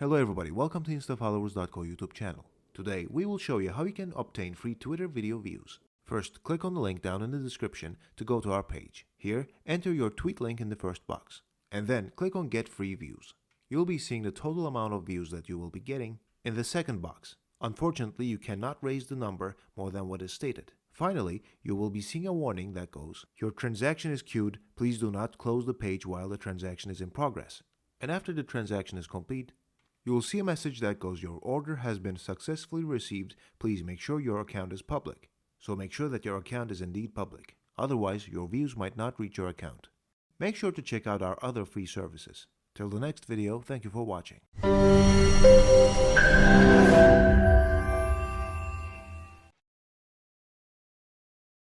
Hello everybody, welcome to InstaFollowers.co YouTube channel. Today we will show you how you can obtain free Twitter video views. First, click on the link down in the description to go to our page. Here, enter your tweet link in the first box. And then click on Get Free Views. You'll be seeing the total amount of views that you will be getting in the second box. Unfortunately, you cannot raise the number more than what is stated. Finally, you will be seeing a warning that goes, Your transaction is queued, please do not close the page while the transaction is in progress. And after the transaction is complete, you will see a message that goes, Your order has been successfully received, please make sure your account is public. So make sure that your account is indeed public. Otherwise, your views might not reach your account. Make sure to check out our other free services. Till the next video, thank you for watching.